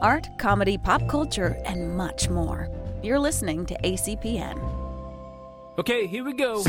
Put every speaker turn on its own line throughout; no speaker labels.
art, comedy, pop culture, and much more. You're listening to ACPN.
Okay, here we go.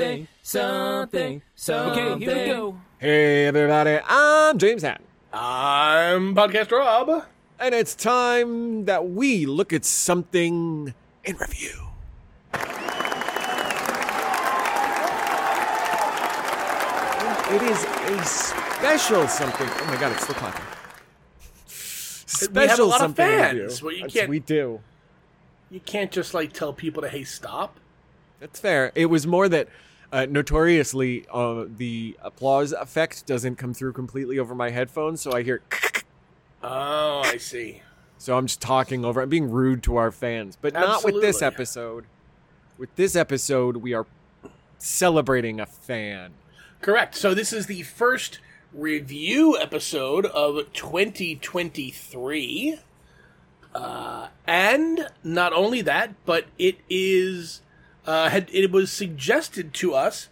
Something, something, something. Okay, here we go.
Hey everybody, I'm James Hatton.
I'm Podcast Rob.
And it's time that we look at something in review. It is a special something. Oh my god, it's still clapping. Special
We have a lot of
something in
fans.
review.
Well, you
That's-
can't-
we do.
You can't just like tell people to hey stop.
That's fair. It was more that uh, notoriously uh, the applause effect doesn't come through completely over my headphones, so I hear.
Oh, I see.
So I'm just talking over. I'm being rude to our fans, but not with this episode. With this episode, we are celebrating a fan.
Correct. So this is the first review episode of 2023. Uh, and not only that, but it is uh, had it was suggested to us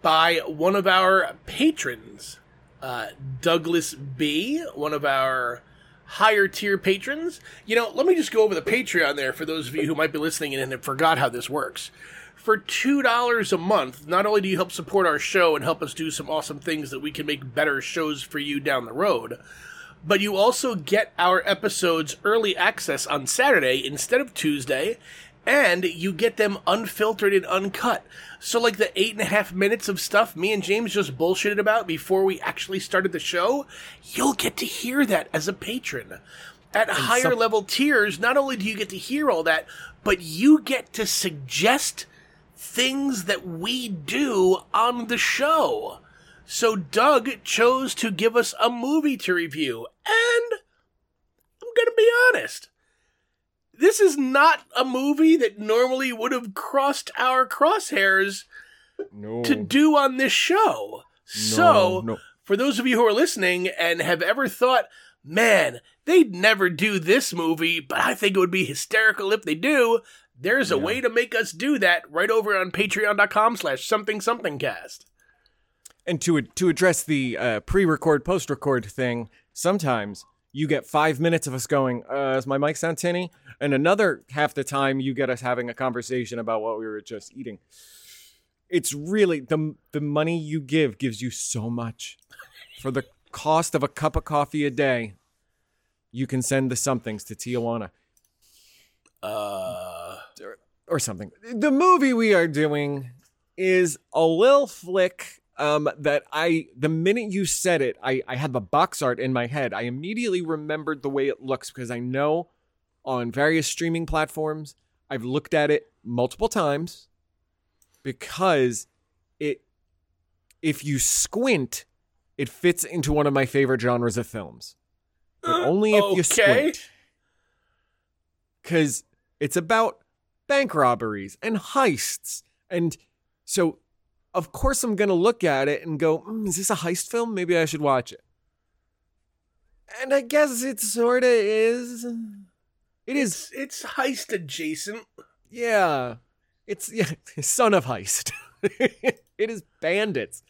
by one of our patrons, uh, Douglas B, one of our higher tier patrons. You know, let me just go over the Patreon there for those of you who might be listening and have forgot how this works. For $2 a month, not only do you help support our show and help us do some awesome things that we can make better shows for you down the road, but you also get our episodes early access on Saturday instead of Tuesday, and you get them unfiltered and uncut. So, like the eight and a half minutes of stuff me and James just bullshitted about before we actually started the show, you'll get to hear that as a patron. At higher
some-
level tiers, not only do you get to hear all that, but you get to suggest things that we do on the show. So Doug chose to give us a movie to review, and I'm gonna be honest. This is not a movie that normally would have crossed our crosshairs
No.
to do on this show. So,
no.
for those of you who are listening and have ever thought, man, they'd never do this movie, but I think it would be hysterical if they do, there's a way to make us do that right over on patreon.com slash something something cast.
And to to address the uh, pre-record, post-record thing, sometimes you get five minutes of us going, uh, "Does my mic sound tinny?" And another half the time you get us having a conversation about what we were just eating. It's really the the money you give gives you so much. For the cost of a cup of coffee a day, you can send the somethings to Tijuana
Uh,
or something. The movie we are doing is a little flick um, that I, the minute you said it, I, I had the box art in my head. I immediately remembered the way it looks because I know on various streaming platforms, I've looked at it multiple times because it, if you squint, it fits into one of my favorite genres of films. But only if you squint because it's about bank robberies and heists. And so, of course, I'm going to look at it and go, "Mm, is this a heist film? Maybe I should watch it. And I guess it sort of is. It is,
it's heist adjacent.
yeah. It's yeah, Son of Heist. it is Bandits.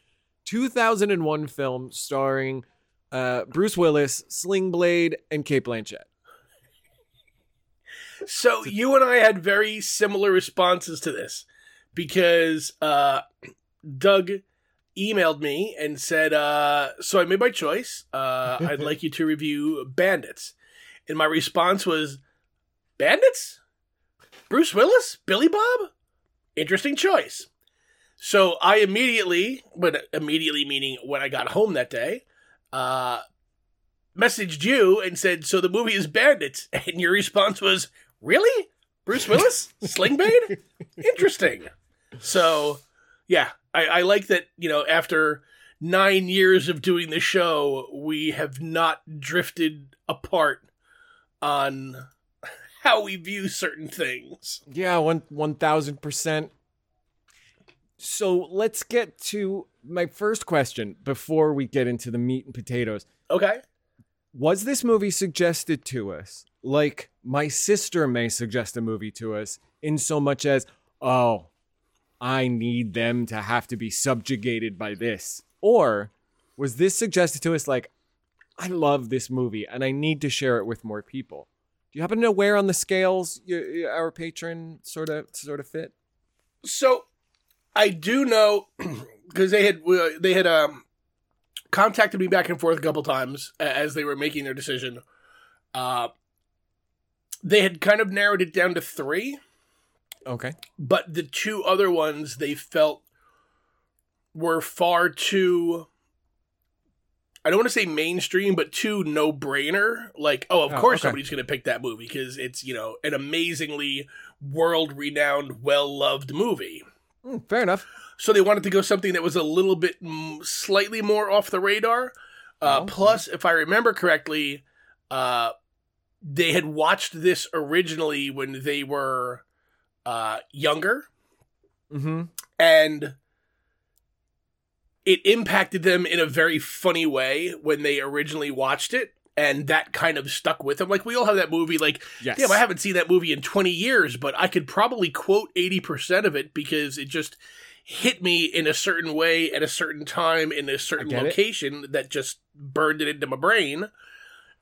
2001 film starring uh, Bruce Willis, Sling Blade, and Cate Blanchett.
So you and I had very similar responses to this because uh, Doug emailed me and said, uh, "So I made my choice. Uh, I'd like you to review Bandits." And my response was, "Bandits? Bruce Willis? Billy Bob? Interesting choice." So I immediately, but immediately meaning when I got home that day, uh, messaged you and said, "So the movie is Bandits," and your response was, "Really, Bruce Willis, Sling Blade? Interesting." So Yeah, I, I like that. You know, after nine years of doing the show, we have not drifted apart on how we view certain things.
Yeah, one one thousand percent. So let's get to my first question before we get into the meat and potatoes.
Okay.
Was this movie suggested to us like my sister may suggest a movie to us in so much as, oh, I need them to have to be subjugated by this? Or was this suggested to us like, I love this movie and I need to share it with more people? Do you happen to know where on the scales you, you- our patron sort of sort of fit?
So I do know because they had they had um contacted me back and forth a couple times as they were making their decision. Uh, they had kind of narrowed it down to three,
Okay.
but the two other ones they felt were far too. I don't want to say mainstream, but too no brainer. Like, oh, of
Oh,
course
okay.
somebody's going to pick that movie because it's you know an amazingly world renowned, well loved movie.
Hmm, fair enough.
So they wanted to go something that was a little bit mm, slightly more off the radar. Uh,
Oh.
Plus, if I remember correctly, uh, they had watched this originally when they were uh, younger,
Mm-hmm.
and it impacted them in a very funny way when they originally watched it. And that kind of stuck with them. Like we all have that movie. Like,
Yes.
damn, I haven't seen that movie in twenty years, but I could probably quote eighty percent of it because it just hit me in a certain way at a certain time in a certain
get it.
location that just burned it into my brain.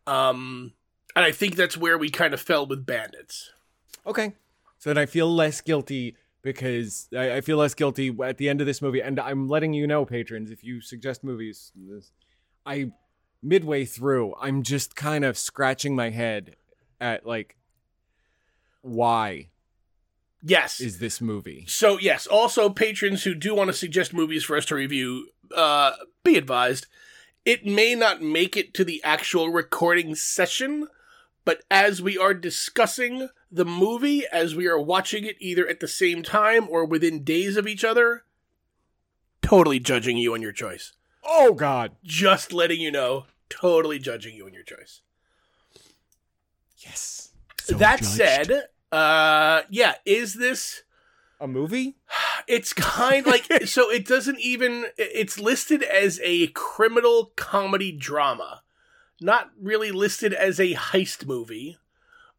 Um, and I think that's where we kind of fell with Bandits.
Okay. So then I feel less guilty because I, I feel less guilty at the end of this movie. And I'm letting you know, patrons, if you suggest movies, this, I midway through, I'm just kind of scratching my head at like, why
Yes,
is this movie?
So yes, also patrons who do want to suggest movies for us to review, uh, be advised, it may not make it to the actual recording session, but as we are discussing the movie, as we are watching it either at the same time or within days of each other, totally judging you on your choice.
Oh God!
Just letting you know, totally judging you on your choice.
Yes. So
that
judged.
said, uh, yeah, is this
a movie?
It's kind like so it doesn't even it's listed as a criminal comedy drama. Not really listed as a heist movie,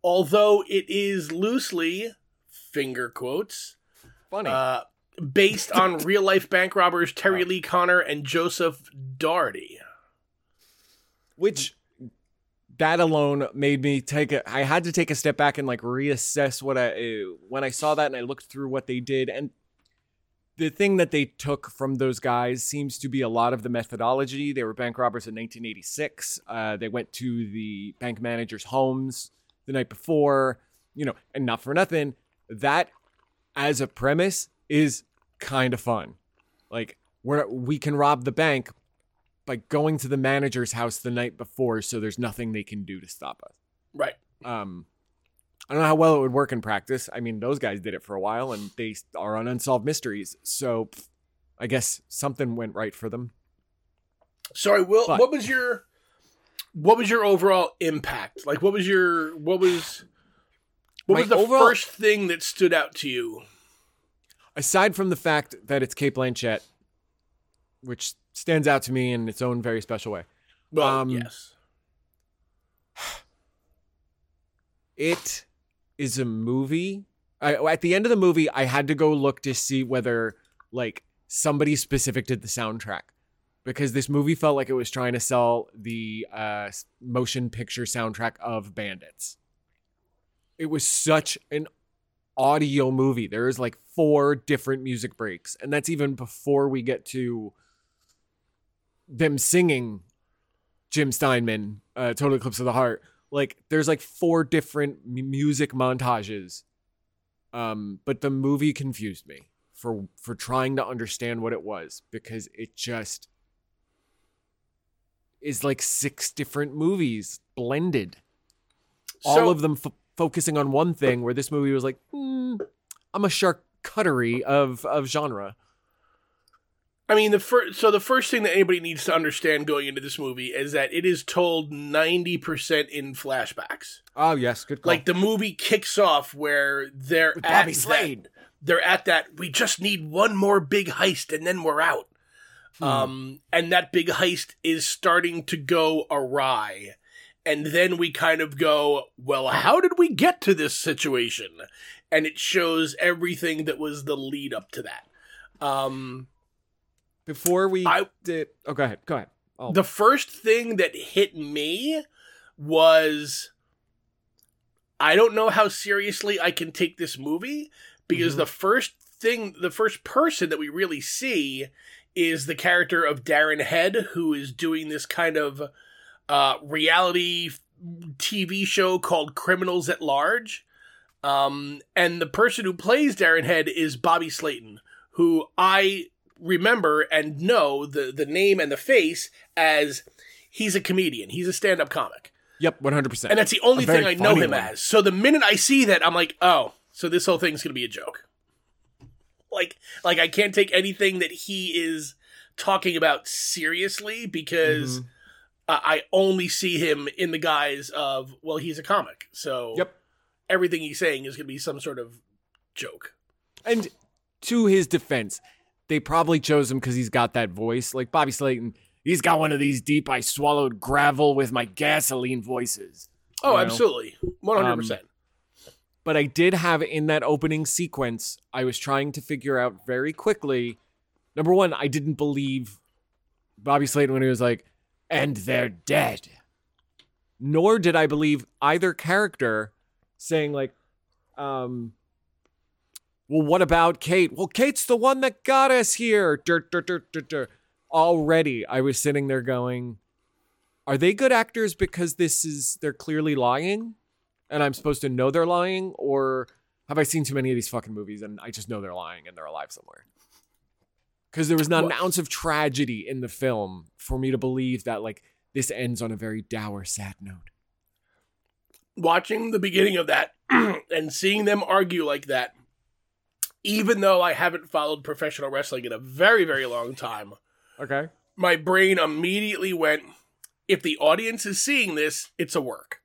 although it is loosely finger quotes
Funny.
uh based on real life bank robbers Terry Lee Conner and Joseph Dougherty.
which that alone made me take a i had to take a step back and like reassess what i uh, when i saw that and i looked through what they did and the thing that they took from those guys seems to be a lot of the methodology they were bank robbers in 1986 uh, they went to the bank managers homes the night before you know and not for nothing that as a premise is kind of fun like we're, we can rob the bank by going to the manager's house the night before so there's nothing they can do to stop us.
Right.
Um I don't know how well it would work in practice. I mean, those guys did it for a while and they are on unsolved mysteries. So I guess something went right for them.
Sorry, Will,
But-
what was your what was your overall impact? Like what was your what was what
My
was the
overall-
first thing that stood out to you?
Aside from the fact that it's Cate Blanchett, which stands out to me in its own very special way.
Well,
Um,
yes.
it is a movie. I, at the end of the movie, I had to go look to see whether like somebody specific did the soundtrack because this movie felt like it was trying to sell the uh, motion picture soundtrack of Bandits. It was such an audio movie. There is like four different music breaks, and that's even before we get to them singing Jim Steinman, uh, Total Eclipse of the Heart. Like, there's like four different music montages. Um, but the movie confused me for for trying to understand what it was because it just is like six different movies blended, all of them f- focusing on one thing. Where this movie was like, hmm, I'm a charcuterie of of genre.
I mean, the first so the first thing that anybody needs to understand going into this movie is that it is told ninety percent in flashbacks.
Oh yes, good call.
Like the movie kicks off where they're
With
at
Bobby
that-
Slade.
they're at that. We just need one more big heist and then we're out.
Hmm.
Um, and that big heist is starting to go awry. And then we kind of go, well, how did we get to this situation? And it shows everything that was the lead up to that. Um,
Before we
I-
did, oh, go ahead, go ahead. Oh,
the first thing that hit me was I don't know how seriously I can take this movie because
Mhm.
the first thing, the first person that we really see is the character of Darren Head, who is doing this kind of uh, reality TV show called Criminals at Large. Um, and the person who plays Darren Head is Bobby Slayton, who I remember and know the, the name and the face as he's a comedian. He's a stand up comic.
yep, one hundred percent.
And that's the only
A
thing I know him
one.
as. So the minute I see that, I'm like, oh, so this whole thing's gonna be a joke. Like, like I can't take anything that he is talking about seriously because
Mm-hmm.
uh, I only see him in the guise of, well, he's a comic. So
Yep.
everything he's saying is gonna be some sort of joke.
And to his defense, they probably chose him because he's got that voice. Like Bobby Slayton, he's got one of these deep, I swallowed gravel with my gasoline voices.
Oh, absolutely, one hundred percent.
But I did have in that opening sequence, I was trying to figure out very quickly. Number one, I didn't believe Bobby Slayton when he was like, and they're dead. Nor did I believe either character saying, like, um, well, what about Kate? Well, Kate's the one that got us here. Already, I was sitting there going, are they good actors because this is, they're clearly lying? And I'm supposed to know they're lying, or have I seen too many of these fucking movies and I just know they're lying and they're alive somewhere? Because there was not an ounce of tragedy in the film for me to believe that like this ends on a very dour, sad note.
watching the beginning of that and seeing them argue like that, even though I haven't followed professional wrestling in a very, very long time,
Okay.
my brain immediately went, if the audience is seeing this, it's a work.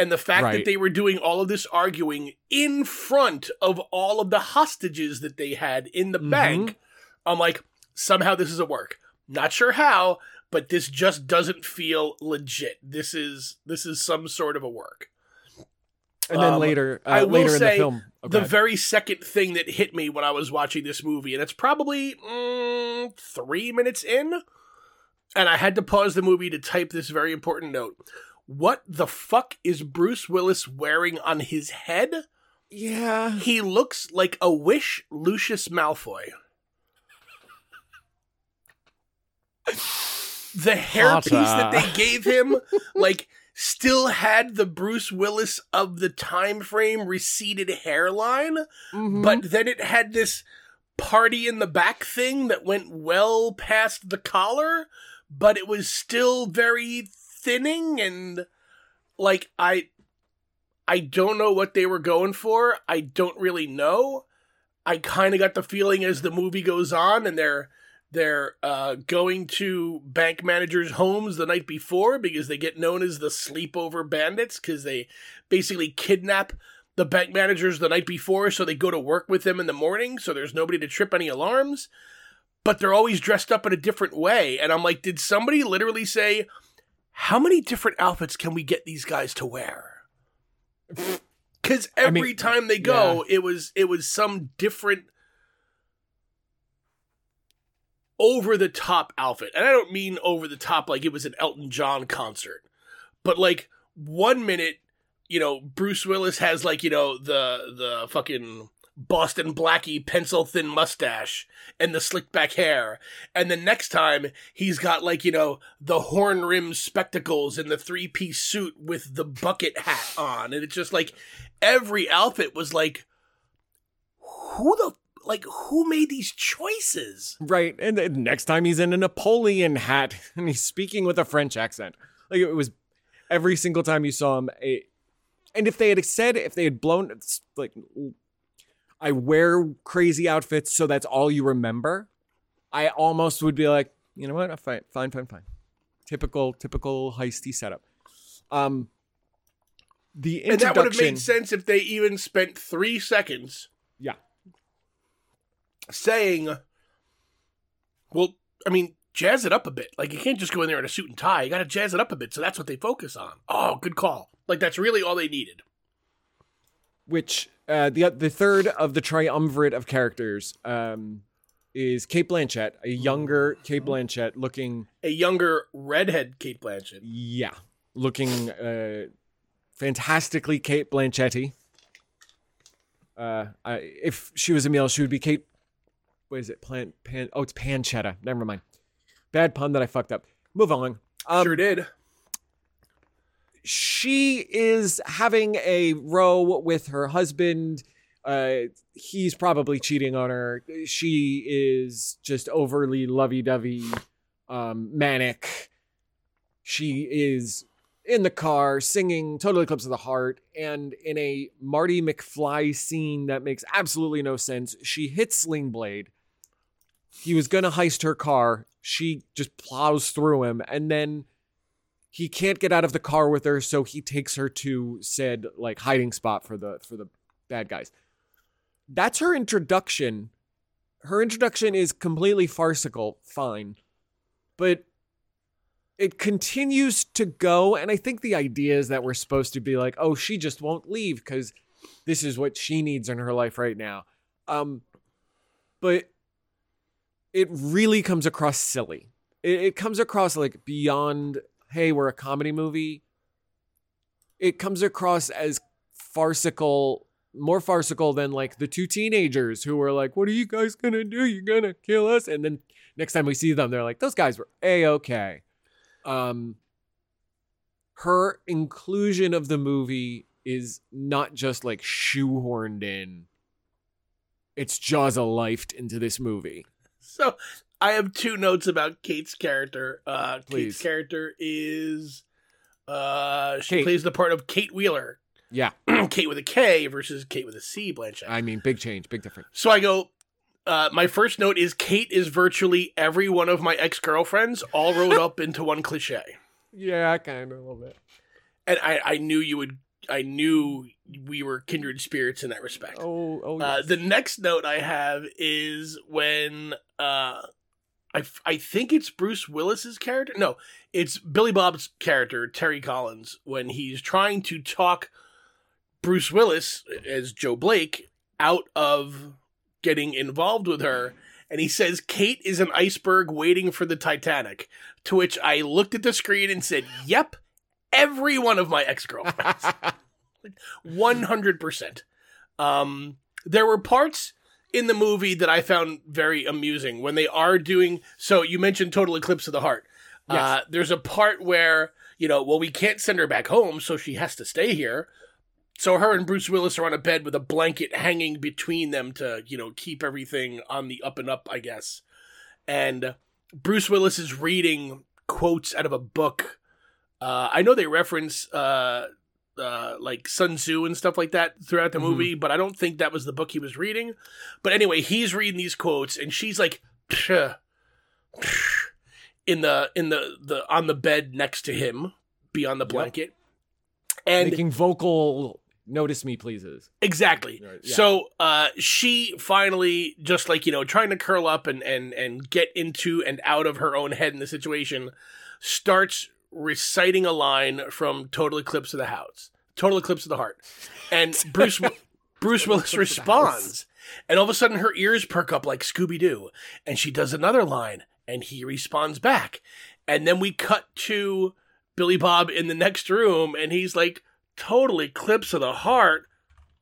And the fact
Right.
that they were doing all of this arguing in front of all of the hostages that they had in the
Mhm.
bank, I'm like, somehow this is a work. Not sure how, but this just doesn't feel legit. This is this is some sort of a work.
And then
Um,
later, uh,
I will
later in the film, oh,
the very second thing that hit me when I was watching this movie, and it's probably mm, three minutes in, and I had to pause the movie to type this very important note. What the fuck is Bruce Willis wearing on his head?
yeah,
He looks like a wish Lucius Malfoy. The hairpiece that they gave him, like, still had the Bruce Willis of the time frame receded hairline,
Mhm.
but then it had this party in the back thing that went well past the collar, but it was still very thinning and like I I don't know what they were going for. I don't really know. I kind of got the feeling as the movie goes on and they're they're uh, going to bank managers' homes the night before because they get known as the sleepover bandits because they basically kidnap the bank managers the night before so they go to work with them in the morning so there's nobody to trip any alarms. But they're always dressed up in a different way. And I'm like, did somebody literally say, how many different outfits can we get these guys to wear? Because
I
every
mean,
time they go, it was it was some different over the top outfit. And I don't mean over the top like it was an Elton John concert. But like one minute, you know, Bruce Willis has like, you know, the the fucking Boston Blackie pencil thin mustache and the slick back hair. And the next time he's got like, you know, the horn rimmed spectacles and the three piece suit with the bucket hat on. And it's just like every outfit was like who the like who made these choices?
right. And next time he's in a Napoleon hat and he's speaking with a French accent. Like it was every single time you saw him. A, and if they had said, if they had blown, like, I wear crazy outfits, so that's all you remember. I almost would be like, you know what? Fine, fine, fine, fine. Typical, typical heisty setup. Um, the
And that would have made sense if they even spent three seconds
Yeah,
saying, well, I mean, jazz it up a bit. Like, you can't just go in there in a suit and tie. You got to jazz it up a bit. So that's what they focus on. Oh, good call. Like, that's really all they needed.
Which uh, the the third of the triumvirate of characters um, is Cate Blanchett, a younger Cate Blanchett, looking
A younger redhead Cate Blanchett.
yeah, looking uh, fantastically Kate Blanchetty. Uh, I, if she was a male, she would be Kate. What is it? Plant pan. Oh, it's pancetta. Never mind. Bad pun that I fucked up. Move on. Um,
sure did.
She is having a row with her husband. Uh, he's probably cheating on her. She is just overly lovey-dovey, um, manic. She is in the car singing "Total Eclipse of the Heart," and in a Marty McFly scene that makes absolutely no sense, she hits Sling Blade. He was gonna heist her car. She just plows through him, and then he can't get out of the car with her so he takes her to said like hiding spot for the for the bad guys. That's her introduction. Her introduction is completely farcical fine. But it continues to go and i think the idea is that we're supposed to be like oh she just won't leave because this is what she needs in her life right now. Um but it really comes across silly. It, it comes across like beyond hey we're a comedy movie it comes across as farcical more farcical than like the two teenagers who were like what are you guys gonna do? You're gonna kill us? And then next time we see them they're like those guys were a-okay. Um her inclusion of the movie is not just like shoehorned in it's jaws a lifed into this movie.
So I have two notes about Kate's character. Uh,
Please.
Kate's character is uh, she
Kate.
plays the part of Kate Wheeler,
yeah
Kate with a K versus Kate with a C. Blanchett.
i mean big change big difference
so I go. Uh, my first note is Kate is virtually every one of my ex girlfriends, all rolled up into one cliche.
yeah kind of a little bit
And I, I knew you would. I knew we were kindred spirits in that respect.
oh oh
Uh, the next note I have is when uh, I I think it's Bruce Willis's character. No, it's Billy Bob's character Terry Collins when he's trying to talk Bruce Willis as Joe Blake out of getting involved with her. And he says Kate is an iceberg waiting for the Titanic. To which I looked at the screen and said, "Yep, every one of my ex girlfriends." 100%. Um, there were parts in the movie that I found very amusing when they are doing. So you mentioned Total Eclipse of the Heart. Uh, there's a part where, you know, well, we can't send her back home, so she has to stay here. So her and Bruce Willis are on a bed with a blanket hanging between them to, you know, keep everything on the up and up, I guess. And Bruce Willis is reading quotes out of a book. Uh, I know they reference uh, uh, like Sun Tzu and stuff like that throughout the
Mhm.
movie, but I don't think that was the book he was reading. But anyway, he's reading these quotes, and she's like, "Psh, psh," in the in the the on the bed next to him, beyond the blanket, and
making vocal notice me pleases
Exactly.
Right, yeah.
So uh, she finally just like you know trying to curl up and and and get into and out of her own head in the situation, starts reciting a line from Total Eclipse of the House, Total Eclipse of the Heart, and Bruce Bruce Willis
Eclipse of the House.
responds, and all of a sudden her ears perk up like Scooby Doo, and she does another line, and he responds back, and then we cut to Billy Bob in the next room, and he's like. Total eclipse of the heart.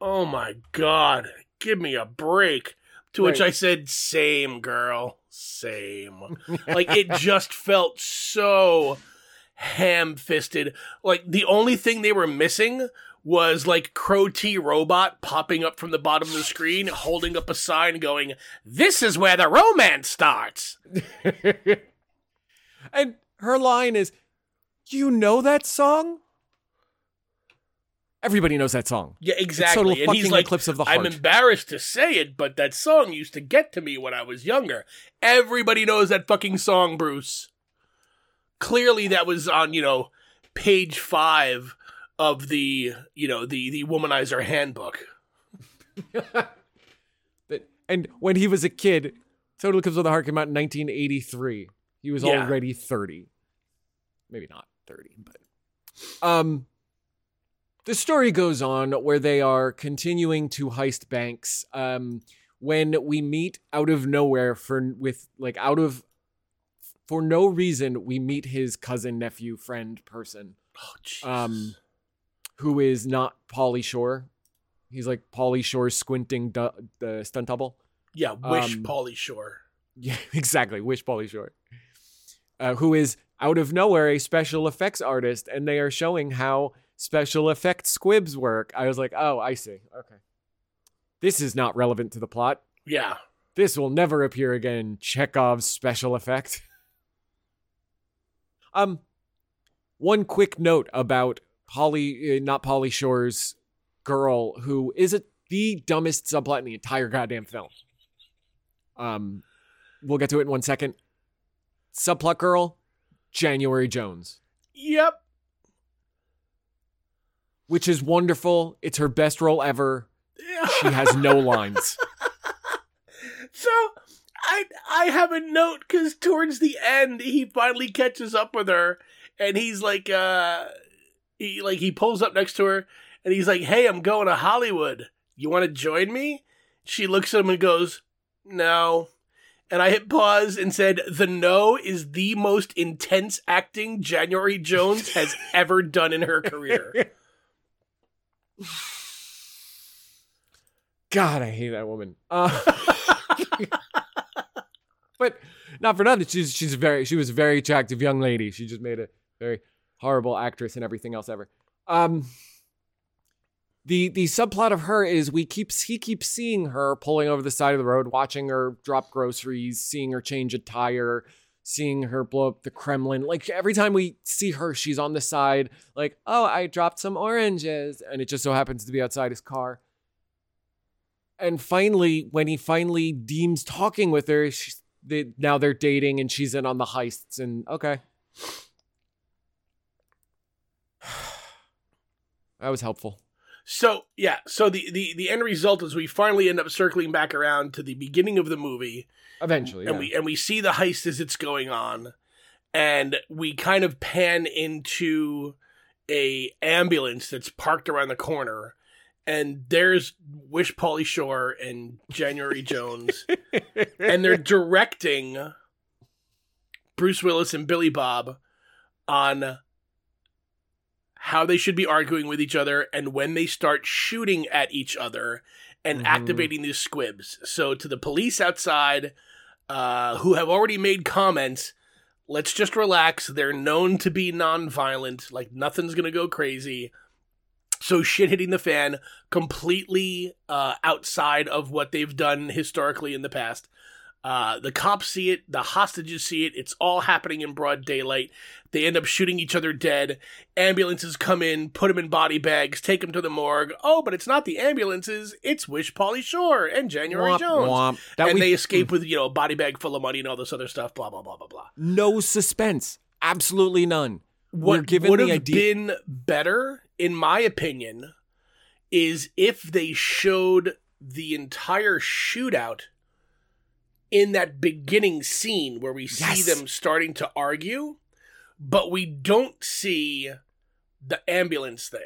Oh my god, give me a break. To which
Right.
I said, same girl, same. like it just felt so ham fisted. Like the only thing they were missing was like Crow T Robot popping up from the bottom of the screen, holding up a sign going, This is where the romance starts.
and her line is you know that song Everybody knows that song.
Yeah,
total
exactly. And he's
fucking
like,
eclipse of the heart.
I'm embarrassed to say it, but that song used to get to me when I was younger. Everybody knows that fucking song, Bruce. Clearly, that was on you know page five of the you know the the womanizer handbook.
But- And when he was a kid, Total Eclipse of the Heart came out in 1983. He was
Yeah.
already 30. Maybe not 30, but um the story goes on where they are continuing to heist banks. Um when we meet out of nowhere for with like out of for no reason we meet his cousin, nephew, friend, person
Oh,
um who is not Pauly Shore. He's like Pauly Shore's squinting du- the stunt double.
yeah, wish
um,
Pauly Shore.
Yeah, exactly. Wish Pauly Shore. Uh, who is out of nowhere a special effects artist, and they are showing how special effects squibs work. I was like, oh, I see. Okay. This is not relevant to the plot.
Yeah,
This will never appear again. Chekhov's special effect. um, one quick note about Pauly, uh, not Pauly Shore's girl, who is a, the dumbest subplot in the entire goddamn film. Um, we'll get to it in one second. Subplot girl, January Jones,
yep.
which is wonderful. It's her best role ever. She has no lines.
So I I have a note because towards the end he finally catches up with her and he's like uh he like he pulls up next to her and he's like, Hey, I'm going to Hollywood. You wanna join me? She looks at him and goes, No. And I hit pause and said, The no is the most intense acting January Jones has ever done in her career.
God, I hate that woman. Uh, but not for nothing. She's she's very she was a very attractive young lady. She just made a very horrible actress and everything else ever. Um, the the subplot of her is we keep he keeps seeing her pulling over the side of the road, watching her drop groceries, seeing her change a tire, seeing her blow up the Kremlin. Like every time we see her, she's on the side, like, oh, I dropped some oranges, and it just so happens to be outside his car. And finally, when he finally deems talking with her, she's, they, now they're dating and she's in on the heists. And okay. that was helpful.
So yeah, so the, the the end result is we finally end up circling back around to the beginning of the movie,
Eventually.
and
yeah.
we and we see the heist as it's going on, and we kind of pan into a ambulance that's parked around the corner, and there's Wish Pauly Shore and January Jones, and they're directing Bruce Willis and Billy Bob on how they should be arguing with each other and when they start shooting at each other and
Mhm.
activating these squibs. So to the police outside, uh, who have already made comments, let's just relax. They're known to be nonviolent, like nothing's gonna go crazy. So shit hitting the fan completely uh, outside of what they've done historically in the past. Uh, the cops see it, the hostages see it. It's all happening in broad daylight. They end up shooting each other dead. Ambulances come in, put them in body bags, take them to the morgue. Oh, but it's not the ambulances; it's Wish Pauly Shore and January
Womp,
Jones.
womp. That
and
we-
they escape with you know a body bag full of money and all this other stuff. Blah blah blah blah blah.
no suspense. Absolutely none. We're
What would have
idea.
been better, in my opinion, is if they showed the entire shootout in that beginning scene where we see them starting to argue, but we don't see the ambulance thing.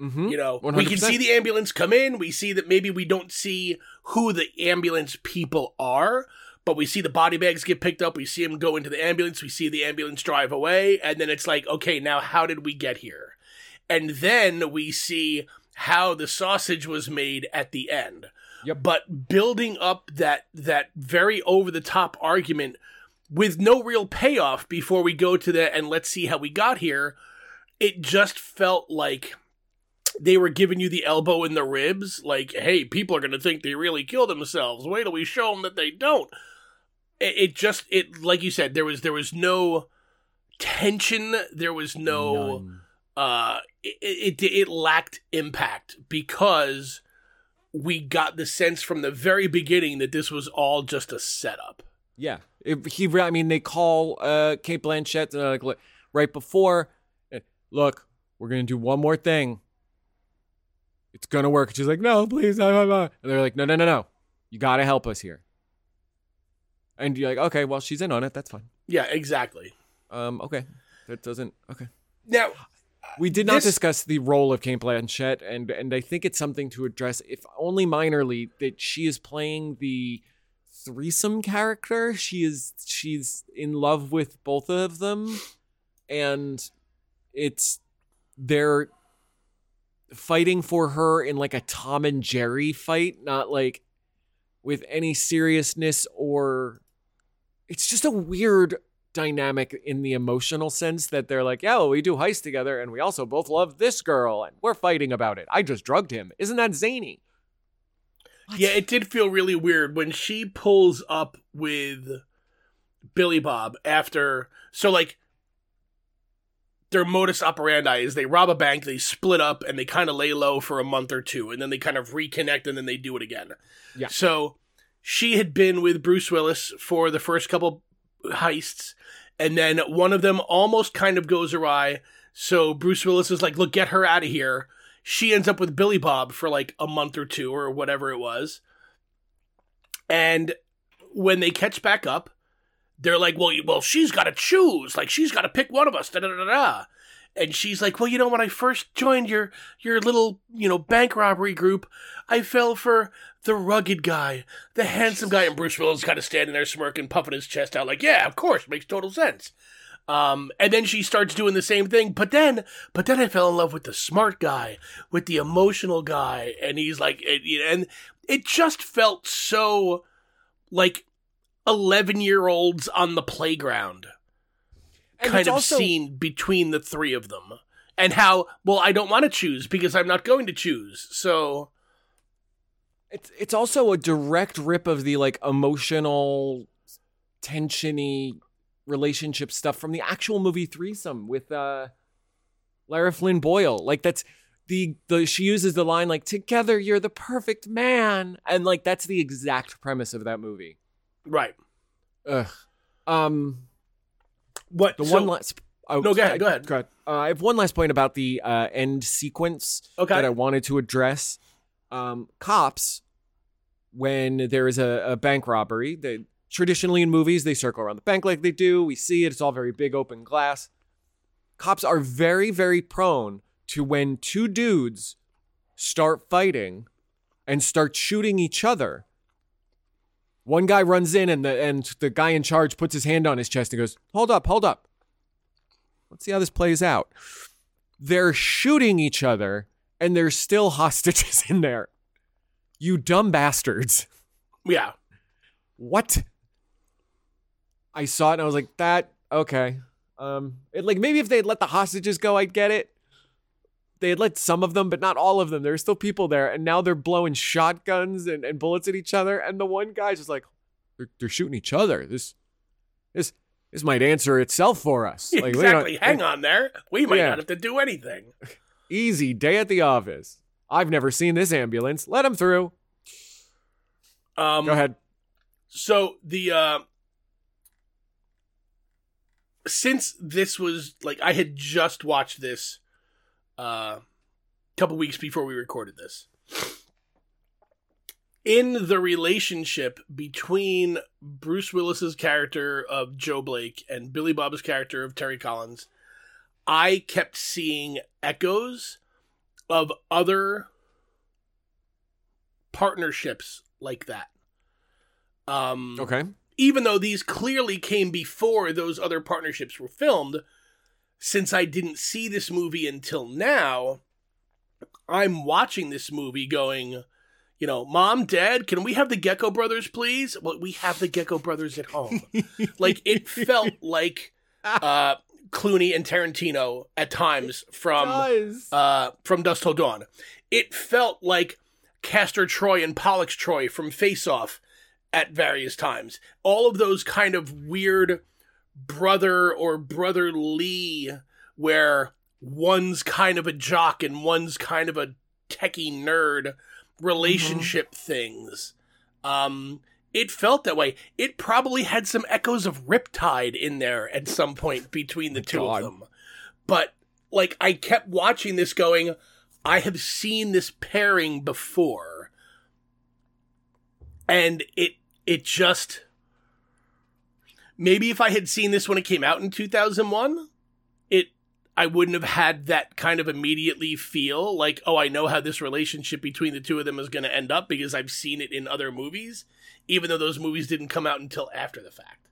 Mhm.
You know, we can see the ambulance come in. We see that maybe we don't see who the ambulance people are, but we see the body bags get picked up. We see them go into the ambulance. We see the ambulance drive away. And then it's like, okay, now how did we get here? And then we see how the sausage was made at the end.
Yep.
But building up that that very over the top argument with no real payoff before we go to the and let's see how we got here, it just felt like they were giving you the elbow in the ribs, like, hey, people are going to think they really kill themselves. Wait till we show them that they don't. It, it just, it like you said, there was there was no tension, there was no
None.
uh it, it it lacked impact because we got the sense from the very beginning that this was all just a setup.
Yeah, if he. I mean, they call uh, Cate Blanchett uh, like, look, right before. uh, Look, we're gonna do one more thing. It's gonna work. And she's like, no, please, no, no, no. And they're like, no, no, no, no. You gotta help us here. And you're like, okay, well, she's in on it. That's fine.
Yeah, exactly.
Um, okay, that doesn't. Okay.
Now,
We did not
This-
discuss the role of Cate Blanchett, and and I think it's something to address, if only minorly, that she is playing the threesome character. She is she's in love with both of them, and it's they're fighting for her in like a Tom and Jerry fight, not like with any seriousness or it's just a weird dynamic in the emotional sense that they're like, yeah, well, we do heist together and we also both love this girl and we're fighting about it. I just drugged him. Isn't that zany?
yeah, it did feel really weird when she pulls up with Billy Bob after. So, like, their modus operandi is they rob a bank, they split up, and they kind of lay low for a month or two, and then they kind of reconnect, and then they do it again.
Yeah.
So she had been with Bruce Willis for the first couple heists, and then one of them almost kind of goes awry. So Bruce Willis is like, "Look, get her out of here." She ends up with Billy Bob for like a month or two or whatever it was. And when they catch back up, they're like, "Well, well, she's got to choose. Like, she's got to pick one of us." Da da da da. And she's like, "Well, you know, when I first joined your your little you know bank robbery group, I fell for the rugged guy, the handsome guy." And Bruce Willis kind of standing there smirking, puffing his chest out, like, "Yeah, of course, makes total sense." Um, and then she starts doing the same thing, but then, but then I fell in love with the smart guy, with the emotional guy, and he's like, it, and it just felt so like 11 year olds on the playground
And
kind of
also-
scene between the three of them and how well i don't want to choose because i'm not going to choose so
It's it's also a direct rip of the like emotional tensiony relationship stuff from the actual movie threesome with uh Lara Flynn Boyle. Like that's the the she uses the line like together you're the perfect man and like that's the exact premise of that movie.
right
Ugh. Um
what
the
so-
one last oh,
No, go ahead,
I-
go ahead.
Uh, I have one last point about the uh, end sequence
Okay.
that I wanted to address. Um, cops, when there is a, a bank robbery, they traditionally in movies they circle around the bank like they do. We see it; it's all very big, open glass. Cops are very, very prone to when two dudes start fighting and start shooting each other. One guy runs in and the and the guy in charge puts his hand on his chest and goes, "Hold up, hold up. Let's see how this plays out." They're shooting each other and there's still hostages in there. You dumb bastards.
yeah
What? I saw it and I was like, that okay. Um it like maybe if they had let the hostages go, I'd get it. They had let some of them, but not all of them. There There's still people there, and now they're blowing shotguns and, and bullets at each other. And the one guy's just like, they're, they're shooting each other. This, this, this might answer itself for us. Like,
exactly hang on there we might
Yeah.
not have to do anything
Easy day at the office. I've never seen this ambulance. Let him through.
um
Go ahead.
so the uh since this was like i had just watched this uh a couple weeks before we recorded this in the relationship between bruce willis's character of joe blake and billy bob's character of terry collins i kept seeing echoes of other partnerships like that um
Okay.
even though these clearly came before those other partnerships were filmed, since I didn't see this movie until now, I'm watching this movie going, you know, Mom, Dad, can we have the Gecko Brothers, please? Well, we have the Gecko Brothers at home. like, it felt like uh, Clooney and Tarantino at times from uh, from Dusk Till Dawn. It felt like Castor Troy and Pollux Troy from Face Off at various times. All of those kind of weird brother or brotherly where one's kind of a jock and one's kind of a techie nerd relationship things. Um, it felt that way. It probably had some echoes of Riptide in there at some point between the two
God.
of them. But like I kept watching this going, I have seen this pairing before. And it it just maybe if I had seen this when it came out in 2001, it I wouldn't have had that kind of immediately feel like, oh, I know how this relationship between the two of them is going to end up because I've seen it in other movies, even though those movies didn't come out until after the fact.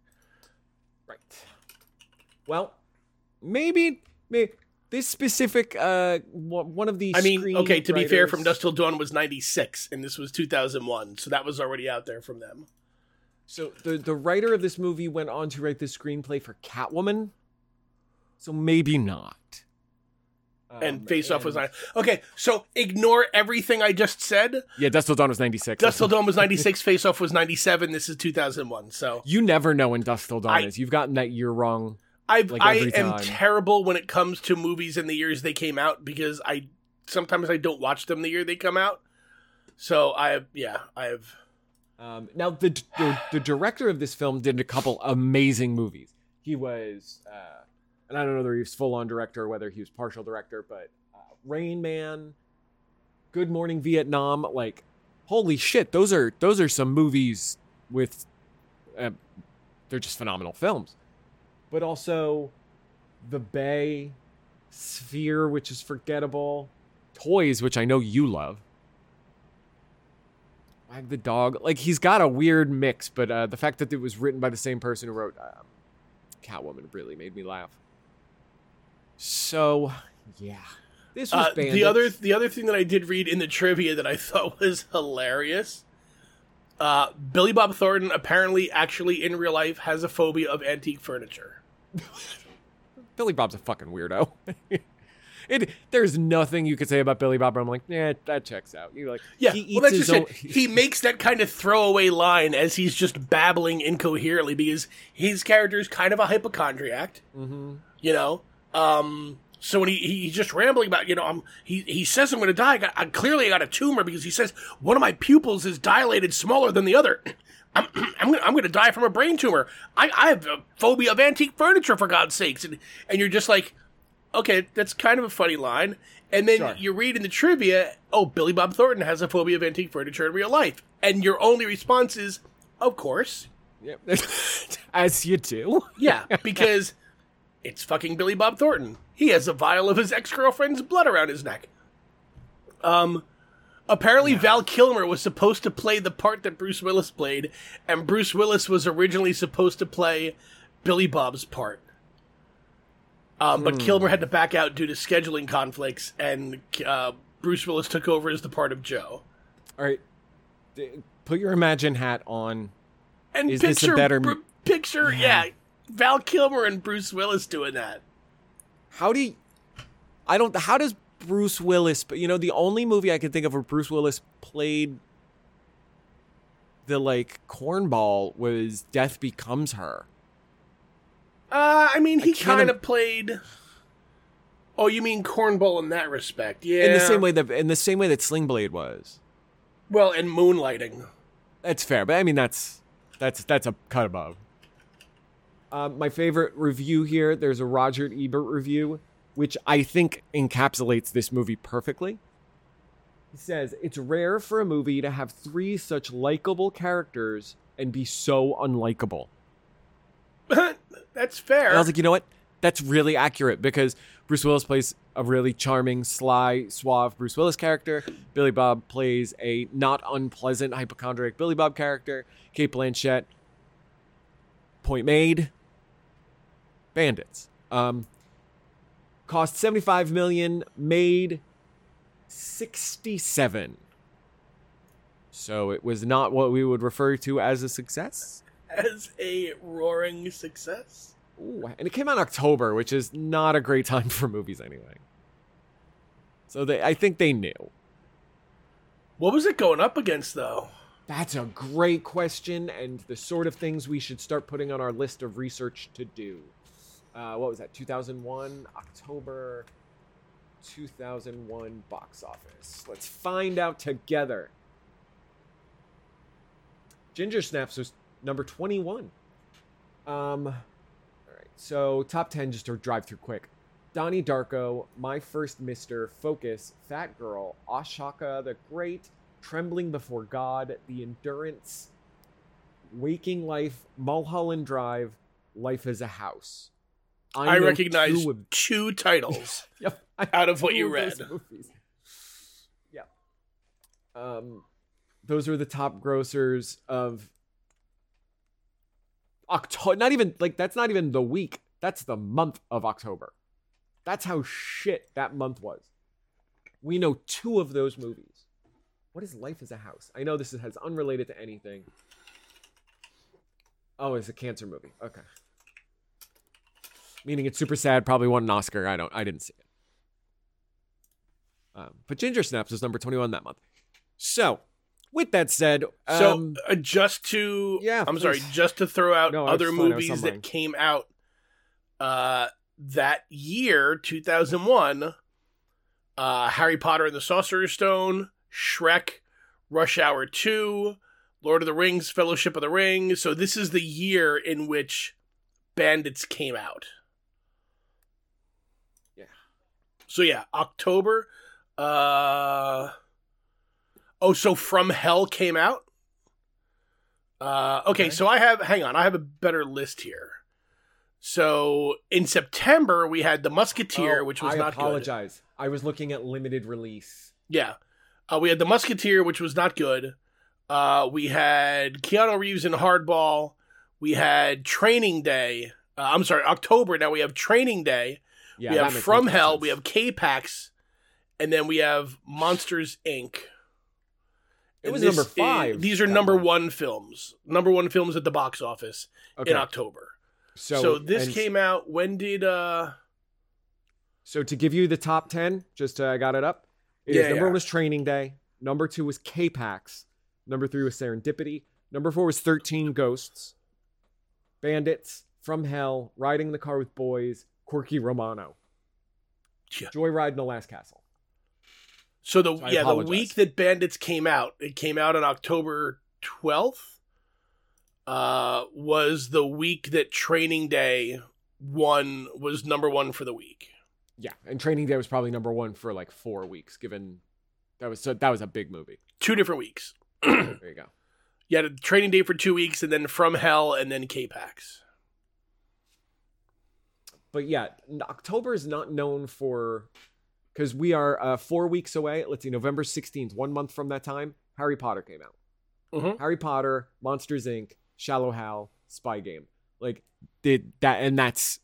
Right. Well, maybe, maybe this specific uh one of the.
I mean, okay, to be fair, From Dusk Till Dawn was 96, and this was 2001, so that was already out there from them.
So the the writer of this movie went on to write the screenplay for Catwoman. So maybe not.
And
Um,
Face Off was
and-
nine. Okay, so ignore everything I just said.
Yeah, Dusk Till Dawn was ninety six.
Dusk Till Dawn was 96, Face Off was 97, this is 2001, so.
You never know when Dusk Till Dawn
I-
is. You've gotten that year wrong.
I've,
Like
I
every
am
time.
terrible when it comes to movies and the years they came out because I sometimes I don't watch them the year they come out. So I yeah I've
Um, now the, the the director of this film did a couple amazing movies. He was, uh, and I don't know whether he was full on director or whether he was partial director, but uh, Rain Man, Good Morning Vietnam, like holy shit, those are those are some movies with, uh, they're just phenomenal films. But also, The Bay, Sphere, which is forgettable, Toys, which I know you love. Wag the dog. Like he's got a weird mix, but uh, the fact that it was written by the same person who wrote um, Catwoman really made me laugh. So yeah, this was
uh, the other the other thing that I did read in the trivia that I thought was hilarious. Uh, Billy Bob Thornton apparently actually in real life has a phobia of antique furniture.
Billy Bob's a fucking weirdo. it there's nothing you could say about Billy Bob. Where I'm like, yeah, that checks out. You're like,
Yeah,
he eats
well, that's just
own.
it. He makes that kind of throwaway line as he's just babbling incoherently because his character is kind of a hypochondriac.
hmm
You know, um, so when he, he he's just rambling about, you know, I'm, he he says I'm going to die. I, got, I clearly I got a tumor because he says one of my pupils is dilated smaller than the other. I'm I'm I'm gonna die from a brain tumor. I, I have a phobia of antique furniture for God's sakes, and and you're just like, okay, that's kind of a funny line. And then
Sure.
you read in the trivia, oh, Billy Bob Thornton has a phobia of antique furniture in real life, and your only response is, of course,
Yep. As you do.
yeah, because it's fucking Billy Bob Thornton. He has a vial of his ex girlfriend's blood around his neck. Um, apparently Val Kilmer was supposed to play the part that Bruce Willis played, and Bruce Willis was originally supposed to play Billy Bob's part. Um, but Kilmer had to back out due to scheduling conflicts, and uh, Bruce Willis took over as the part of Joe.
All right. D- Put your Imagine hat on.
And
Is this a
picture,
better-
picture, yeah, Val Kilmer and Bruce Willis doing that.
How do you, I don't how does Bruce Willis but you know the only movie I can think of where Bruce Willis played the like cornball was Death Becomes Her.
Uh, I mean, he kind of played. Oh, you mean cornball in that respect? Yeah.
In the same way that in the same way that Sling Blade was.
Well, and moonlighting.
That's fair, but I mean that's that's that's a cut above. Um, my favorite review here, there's a Roger Ebert review, which I think encapsulates this movie perfectly. He says it's rare for a movie to have three such likable characters and be so unlikable.
That's fair.
And I was like, you know what? That's really accurate because Bruce Willis plays a really charming, sly, suave Bruce Willis character. Billy Bob plays a not unpleasant hypochondriac Billy Bob character. Cate Blanchett, point made. Bandits. Um, cost 75 million, made 67. So it was not what we would refer to as a success.
As a roaring success.
Ooh, and it came out in October, which is not a great time for movies anyway. So they, I think they knew.
What was it going up against, though?
That's a great question, and the sort of things we should start putting on our list of research to do. Uh, what was that? 2001 October. 2001 box office. Let's find out together. Ginger Snaps was number 21. Um, all right, so top 10 just to drive through quick. Donnie Darko, My First Mister, Focus, Fat Girl, Ashaka the Great, Trembling Before God, The Endurance, Waking Life, Mulholland Drive, Life as a House.
I,
know
recognize
two of-
two titles.
Yep,
out of what you read.
Yeah. Um, those are the top grossers of October. Not even like that's not even the week. That's the month of October. That's how shit that month was. We know two of those movies. What is Life as a House? I know this is, has unrelated to anything. Oh, it's a cancer movie. Okay. Meaning it's super sad. Probably won an Oscar. I don't. I didn't see it. Um, but Ginger Snaps was number twenty-one that month. So, with that said,
So
um,
uh, just to
yeah,
I'm sorry, just to throw out
No,
other
fine, I was
movies that came out uh that year, 2001, uh Harry Potter and the Sorcerer's Stone, Shrek, Rush Hour 2, Lord of the Rings, Fellowship of the Ring. So this is the year in which Bandits came out.
Yeah.
So yeah, October uh Oh, so From Hell came out? Uh, okay,
Okay.
so I have, hang on, I have a better list here. So in September, we had The Musketeer,
oh,
which was
I
not good.
I apologize. I was looking at limited release.
Yeah. Uh, we had The Musketeer, which was not good. Uh, we had Keanu Reeves in Hardball. We had Training Day. Uh, I'm sorry, October. Now we have Training Day.
Yeah,
we have From Hell.
sense.
We have K-Pax. And then we have Monsters, Inc.
It was
this
number
is-
five.
these are number
month.
one films. Number one films at the box office
Okay.
in October.
So,
So, this came out. When did? uh
So to give you the top ten, just uh, I got it up. It is
Yeah,
number
yeah.
one was Training Day. Number two was K-Pax. Number three was Serendipity. Number four was Thirteen Ghosts. Bandits from Hell. Riding the Car with Boys. Corky Romano.
Yeah.
Joyride in the Last Castle.
So the
So
yeah the week that Bandits came out, it came out on October twelfth. Uh, was the week that Training Day one was number one for the week.
Yeah, and Training Day was probably number one for like four weeks, given that was so that was a big movie.
Two different weeks.
There you go.
You had a Training Day for two weeks, and then From Hell, and then K-Pax.
But yeah, October is not known for because we are uh, four weeks away. Let's see, November sixteenth, one month from that time, Harry Potter came out.
Mhm.
Harry Potter, Monsters Inc., Shallow Hal, Spy Game. Like did that, and that's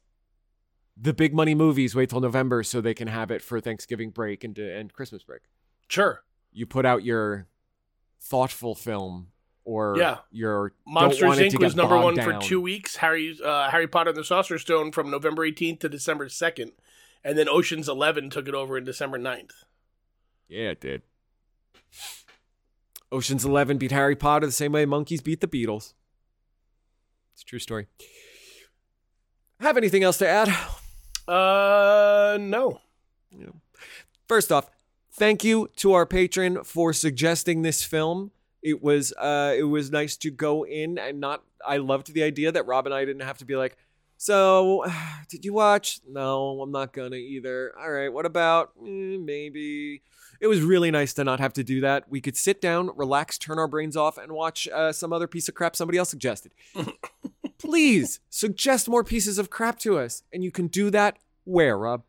the big money movies. Wait till November so they can have it for Thanksgiving break and and Christmas break.
Sure.
You put out your thoughtful film or
Yeah.
your
Monsters
want it to
Inc. was number one
bogged
for two weeks. Harry uh, Harry Potter and the Sorcerer's Stone from November 18th to December 2nd. And then Ocean's 11 took it over in December 9th.
Yeah, it did. Ocean's Eleven beat Harry Potter the same way Monkees beat the Beatles. It's a true story. Have anything else to add?
Uh, no. Yeah.
First off, thank you to our patron for suggesting this film. It was uh it was nice to go in and not I loved the idea that Rob and I didn't have to be like, so did you watch? No, I'm not gonna either. All right, what about Eh, maybe? It was really nice to not have to do that. We could sit down, relax, turn our brains off, and watch uh, some other piece of crap somebody else suggested. Please suggest more pieces of crap to us, and you can do that where, Rob?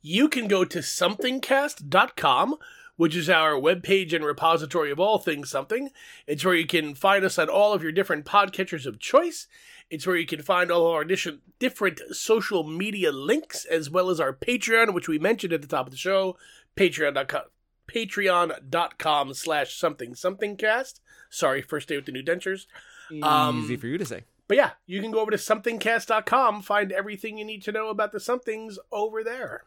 You can go to somethingcast.com, which is our webpage and repository of all things something. It's where you can find us on all of your different podcatchers of choice. It's where you can find all of our different social media links, as well as our Patreon, which we mentioned at the top of the show, patreon.com, patreon.com slash something something cast. Sorry, first day with the new dentures. Um,
Easy for you to say.
But yeah, you can go over to somethingcast.com, find everything you need to know about the somethings over there.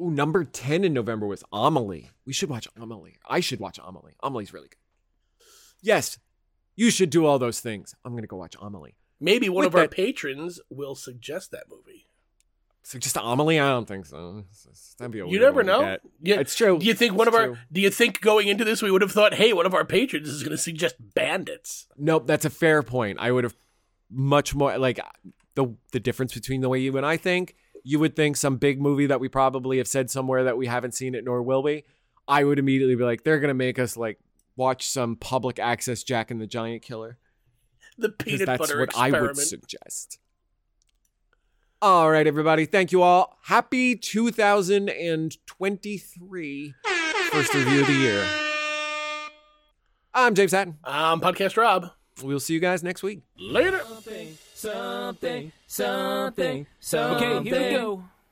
Ooh, number 10 in November was Amelie. We should watch Amelie. I should watch Amelie. Amelie's really good. Yes, you should do all those things. I'm going to go watch Amelie.
Maybe one
With
of our patrons will suggest that movie.
So just Amelie, I don't think so. That'd be a
You never know. Yeah,
It's true.
Do you think one
It's
of our? Do you think going into this we would have thought, hey, one of our patrons is going to suggest bandits?
Nope, that's a fair point. I would have much more like the the difference between the way you and I think. You would think some big movie that we probably have said somewhere that we haven't seen it nor will we. I would immediately be like, they're gonna make us like watch some public access Jack and the Giant Killer
The
because
peanut
that's
butter
what I would suggest. All right, everybody. Thank you all. Happy 2023 first review of the year. I'm James Hatton.
I'm podcast Rob.
We'll see you guys next week.
Later.
Something, something, something. Okay, here we go.